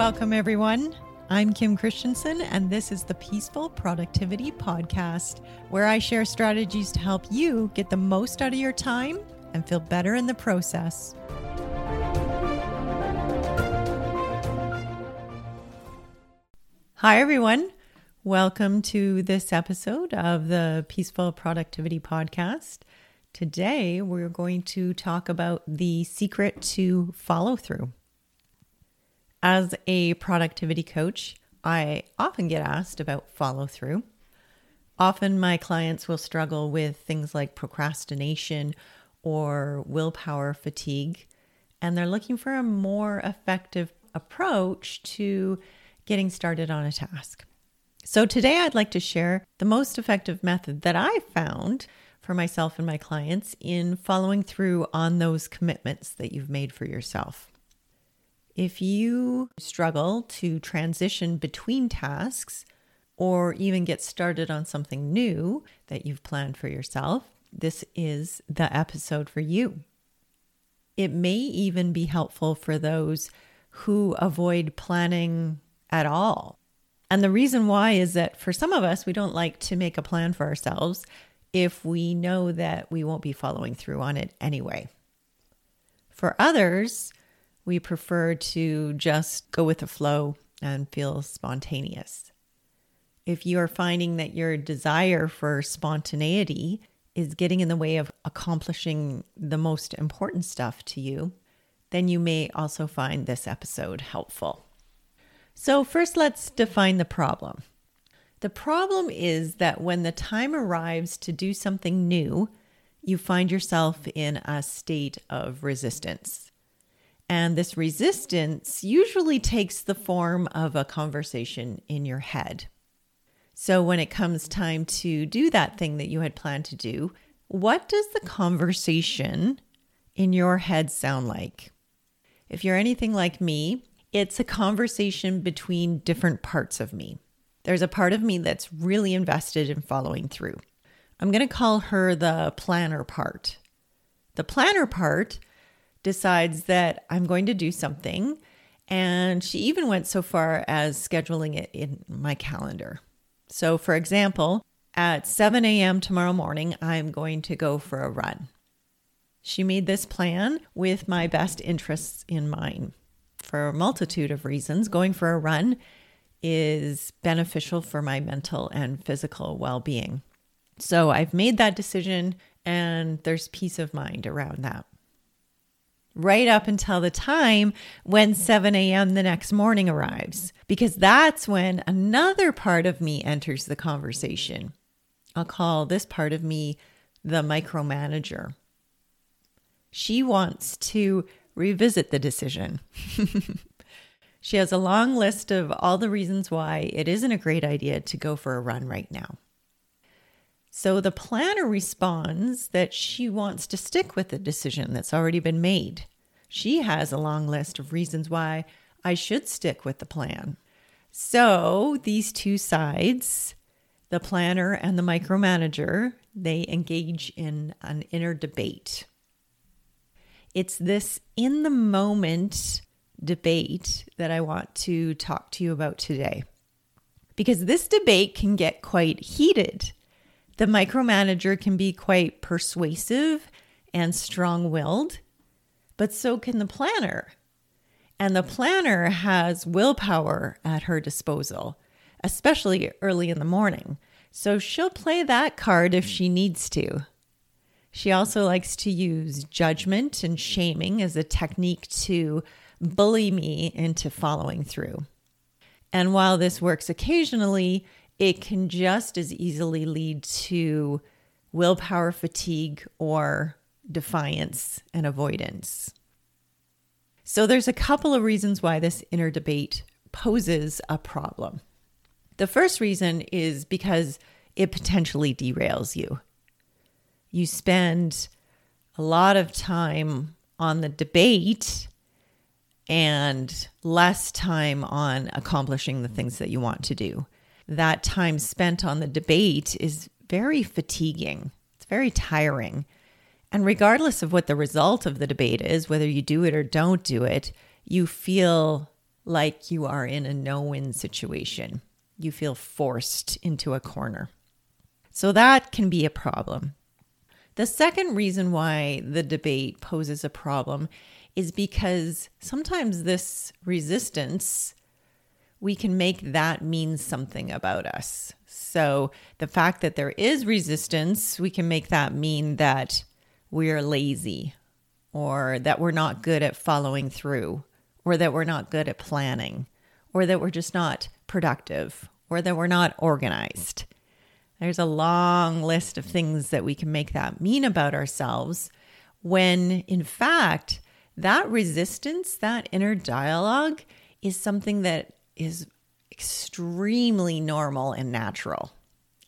Welcome, everyone. I'm Kim Christiansen, and this is the Peaceful Productivity Podcast, where I share strategies to help you get the most out of your time and feel better in the process. Hi, everyone. Welcome to this episode of the Peaceful Productivity Podcast. Today, we're going to talk about the secret to follow through. As a productivity coach, I often get asked about follow through. Often, my clients will struggle with things like procrastination or willpower fatigue, and they're looking for a more effective approach to getting started on a task. So, today I'd like to share the most effective method that I found for myself and my clients in following through on those commitments that you've made for yourself. If you struggle to transition between tasks or even get started on something new that you've planned for yourself, this is the episode for you. It may even be helpful for those who avoid planning at all. And the reason why is that for some of us, we don't like to make a plan for ourselves if we know that we won't be following through on it anyway. For others, we prefer to just go with the flow and feel spontaneous. If you are finding that your desire for spontaneity is getting in the way of accomplishing the most important stuff to you, then you may also find this episode helpful. So, first, let's define the problem. The problem is that when the time arrives to do something new, you find yourself in a state of resistance. And this resistance usually takes the form of a conversation in your head. So, when it comes time to do that thing that you had planned to do, what does the conversation in your head sound like? If you're anything like me, it's a conversation between different parts of me. There's a part of me that's really invested in following through. I'm going to call her the planner part. The planner part decides that I'm going to do something. And she even went so far as scheduling it in my calendar. So, for example, at 7 a.m. tomorrow morning, I'm going to go for a run. She made this plan with my best interests in mind. For a multitude of reasons, going for a run is beneficial for my mental and physical well being. So I've made that decision, and there's peace of mind around that right up until the time when 7 a.m. the next morning arrives, because that's when another part of me enters the conversation. I'll call this part of me the micromanager. She wants to revisit the decision. she has a long list of all the reasons why it isn't a great idea to go for a run right now. So the planner responds that she wants to stick with the decision that's already been made. She has a long list of reasons why I should stick with the plan. So these two sides, the planner and the micromanager, they engage in an inner debate. It's this in the moment debate that I want to talk to you about today. Because this debate can get quite heated the micromanager can be quite persuasive and strong willed, but so can the planner. And the planner has willpower at her disposal, especially early in the morning. So she'll play that card if she needs to. She also likes to use judgment and shaming as a technique to bully me into following through. And while this works occasionally, it can just as easily lead to willpower fatigue or defiance and avoidance. So, there's a couple of reasons why this inner debate poses a problem. The first reason is because it potentially derails you. You spend a lot of time on the debate and less time on accomplishing the things that you want to do that time spent on the debate is very fatiguing. It's very tiring. And regardless of what the result of the debate is, whether you do it or don't do it, you feel like you are in a no win situation. You feel forced into a corner. So that can be a problem. The second reason why the debate poses a problem is because sometimes this resistance, we can make that mean something about us. So the fact that there is resistance, we can make that mean that we're lazy or that we're not good at following through or that we're not good at planning or that we're just not productive or that we're not organized. There's a long list of things that we can make that mean about ourselves when in fact that resistance, that inner dialogue is something that is extremely normal and natural.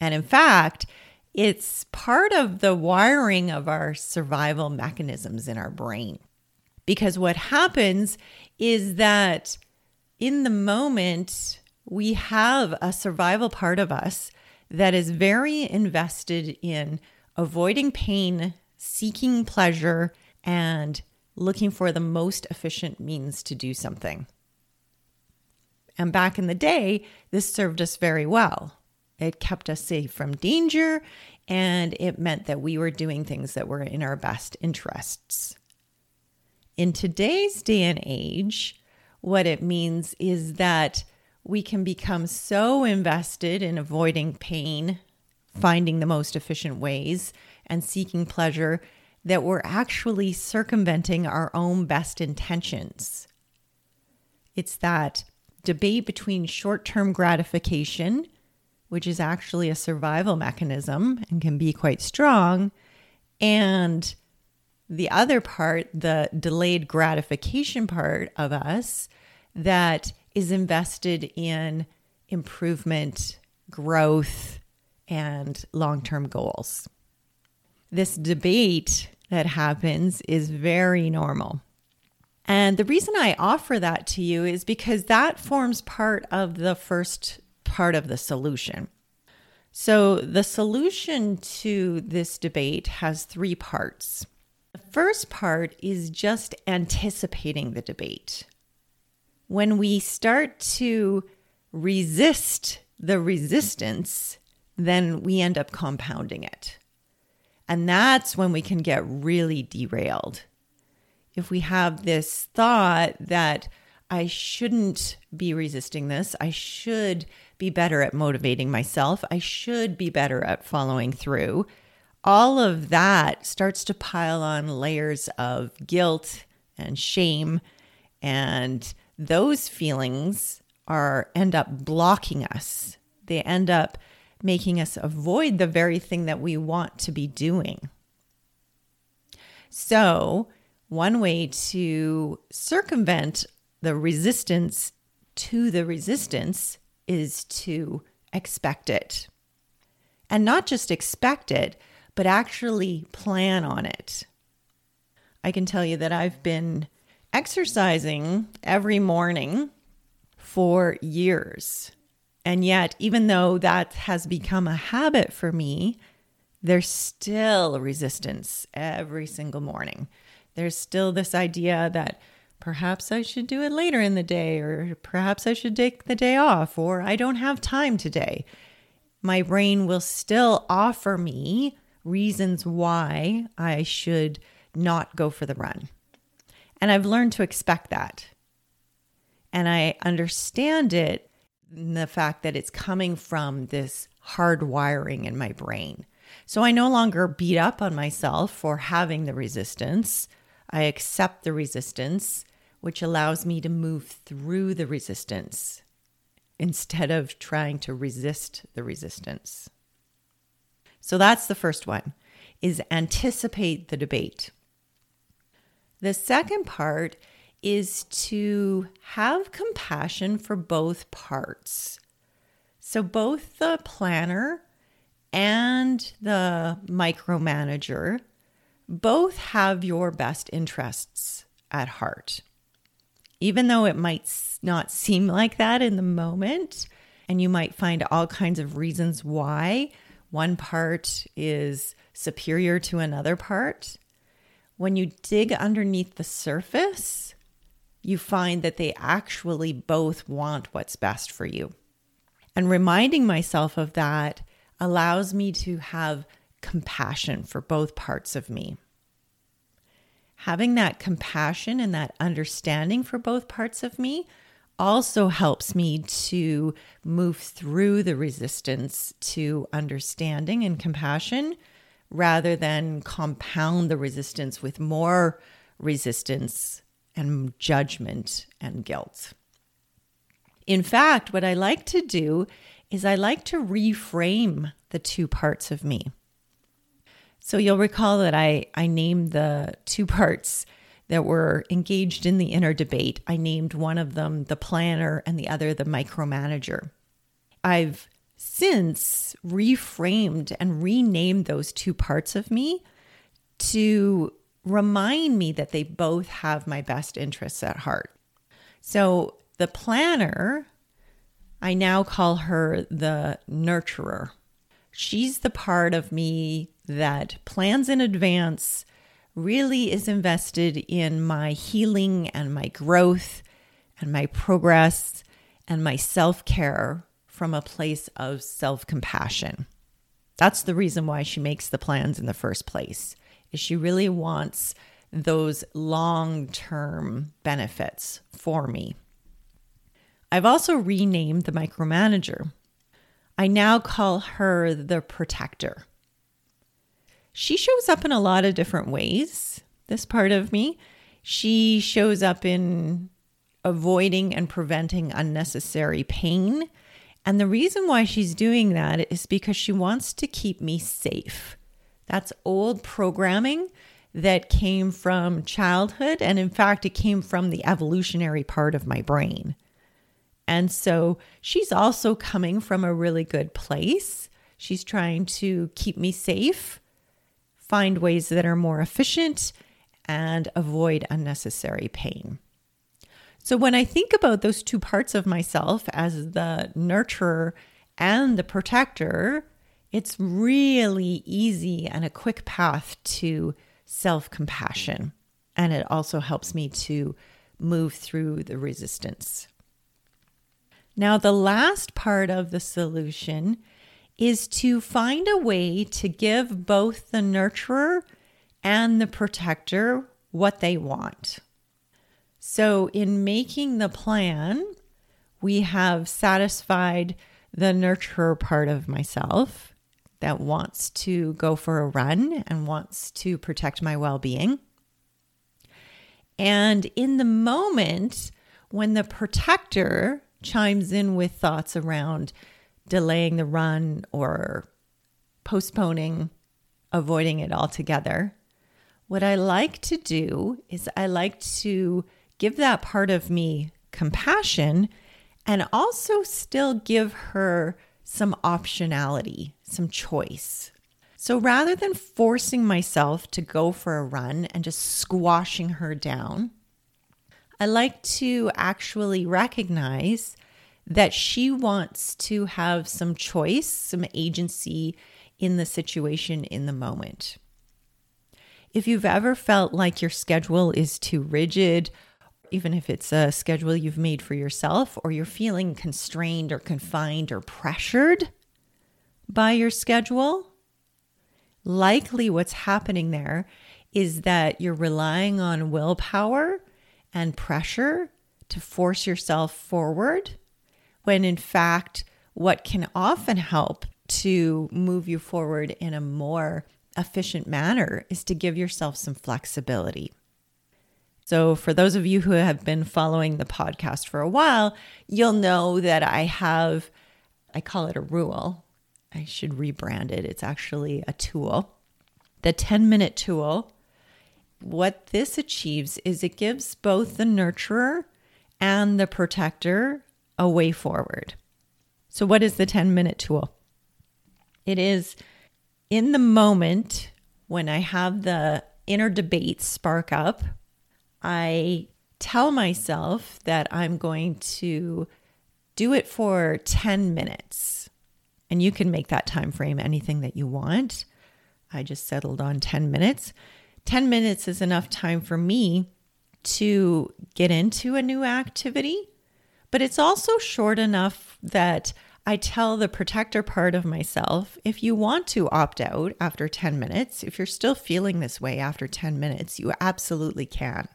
And in fact, it's part of the wiring of our survival mechanisms in our brain. Because what happens is that in the moment, we have a survival part of us that is very invested in avoiding pain, seeking pleasure, and looking for the most efficient means to do something. And back in the day, this served us very well. It kept us safe from danger, and it meant that we were doing things that were in our best interests. In today's day and age, what it means is that we can become so invested in avoiding pain, finding the most efficient ways, and seeking pleasure that we're actually circumventing our own best intentions. It's that debate between short term gratification, which is actually a survival mechanism and can be quite strong, and the other part, the delayed gratification part of us, that is invested in improvement, growth, and long term goals. This debate that happens is very normal. And the reason I offer that to you is because that forms part of the first part of the solution. So, the solution to this debate has three parts. The first part is just anticipating the debate. When we start to resist the resistance, then we end up compounding it. And that's when we can get really derailed. If we have this thought that I shouldn't be resisting this, I should be better at motivating myself, I should be better at following through, all of that starts to pile on layers of guilt and shame and those feelings are end up blocking us they end up making us avoid the very thing that we want to be doing. So, one way to circumvent the resistance to the resistance is to expect it. And not just expect it, but actually plan on it. I can tell you that I've been exercising every morning for years. And yet, even though that has become a habit for me, there's still resistance every single morning. There's still this idea that perhaps I should do it later in the day, or perhaps I should take the day off, or I don't have time today. My brain will still offer me reasons why I should not go for the run. And I've learned to expect that. And I understand it in the fact that it's coming from this hard wiring in my brain. So I no longer beat up on myself for having the resistance. I accept the resistance, which allows me to move through the resistance instead of trying to resist the resistance. So that's the first one is anticipate the debate. The second part is to have compassion for both parts. So, both the planner and the micromanager both have your best interests at heart. Even though it might not seem like that in the moment, and you might find all kinds of reasons why one part is superior to another part, when you dig underneath the surface, you find that they actually both want what's best for you. And reminding myself of that allows me to have compassion for both parts of me. Having that compassion and that understanding for both parts of me also helps me to move through the resistance to understanding and compassion rather than compound the resistance with more resistance and judgment and guilt. In fact, what I like to do is I like to reframe the two parts of me. So you'll recall that I, I named the two parts that were engaged in the inner debate. I named one of them the planner and the other the micromanager. I've since reframed and renamed those two parts of me to remind me that they both have my best interests at heart. So the planner, I now call her the nurturer. She's the part of me that plans in advance, really is invested in my healing and my growth and my progress and my self care from a place of self compassion. That's the reason why she makes the plans in the first place. Is she really wants those long-term benefits for me. I've also renamed the micromanager. I now call her the protector. She shows up in a lot of different ways, this part of me. She shows up in avoiding and preventing unnecessary pain. And the reason why she's doing that is because she wants to keep me safe. That's old programming that came from childhood. And in fact, it came from the evolutionary part of my brain. And so she's also coming from a really good place. She's trying to keep me safe find ways that are more efficient, and avoid unnecessary pain. So, when I think about those two parts of myself as the nurturer and the protector, it's really easy and a quick path to self compassion. And it also helps me to move through the resistance. Now, the last part of the solution is to find a way to give both the nurturer and the protector what they want. So, in making the plan, we have satisfied the nurturer part of myself that wants to go for a run and wants to protect my well being. And in the moment when the protector chimes in with thoughts around delaying the run or postponing, avoiding it altogether. What I like to do is I like to give that part of me compassion and also still give her some optionality, some choice. So rather than forcing myself to go for a run and just squashing her down, I like to actually recognize that she wants to have some choice, some agency in the situation in the moment. If you've ever felt like your schedule is too rigid, even if it's a schedule you've made for yourself, or you're feeling constrained or confined or pressured by your schedule, likely what's happening there is that you're relying on willpower and pressure to force yourself forward when in fact, what can often help to move you forward in a more efficient manner is to give yourself some flexibility. So, for those of you who have been following the podcast for a while, you'll know that I have, I call it a rule. I should rebrand it. It's actually a tool. The 10 minute tool. What this achieves is it gives both the nurturer and the protector a way forward. So, what is the 10 minute tool? It is in the moment when I have the inner debate spark up, I tell myself that I'm going to do it for 10 minutes. And you can make that time frame anything that you want. I just settled on 10 minutes. 10 minutes is enough time for me to get into a new activity, but it's also short enough that I tell the protector part of myself if you want to opt out after 10 minutes, if you're still feeling this way after 10 minutes, you absolutely can.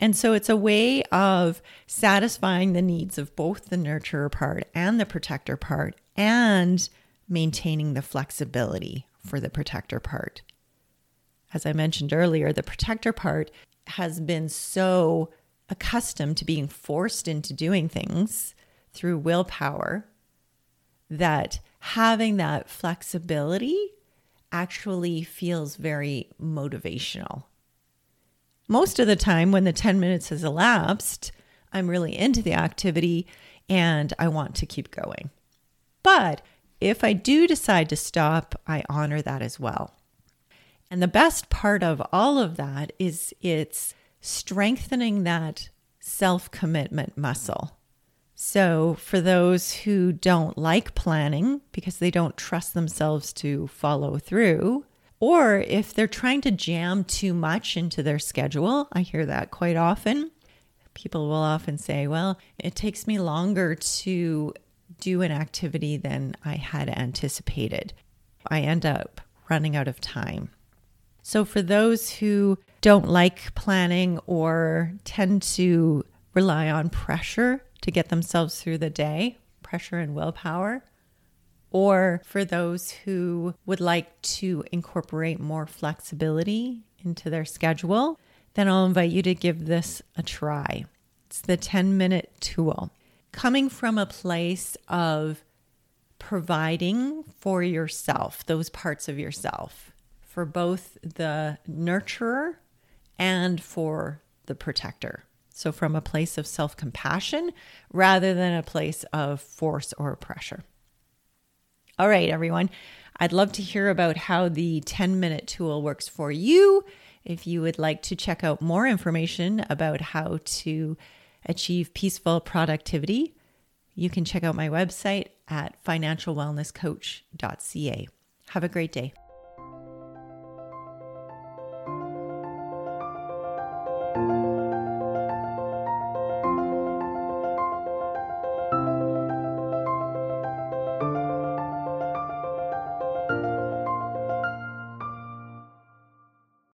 And so it's a way of satisfying the needs of both the nurturer part and the protector part and maintaining the flexibility for the protector part. As I mentioned earlier, the protector part has been so accustomed to being forced into doing things through willpower that having that flexibility actually feels very motivational. Most of the time, when the 10 minutes has elapsed, I'm really into the activity and I want to keep going. But if I do decide to stop, I honor that as well. And the best part of all of that is it's strengthening that self commitment muscle. So, for those who don't like planning because they don't trust themselves to follow through, or if they're trying to jam too much into their schedule, I hear that quite often. People will often say, Well, it takes me longer to do an activity than I had anticipated. I end up running out of time. So, for those who don't like planning or tend to rely on pressure to get themselves through the day, pressure and willpower. Or for those who would like to incorporate more flexibility into their schedule, then I'll invite you to give this a try. It's the 10 minute tool. Coming from a place of providing for yourself, those parts of yourself, for both the nurturer and for the protector. So, from a place of self compassion rather than a place of force or pressure. All right, everyone. I'd love to hear about how the 10 minute tool works for you. If you would like to check out more information about how to achieve peaceful productivity, you can check out my website at financialwellnesscoach.ca. Have a great day.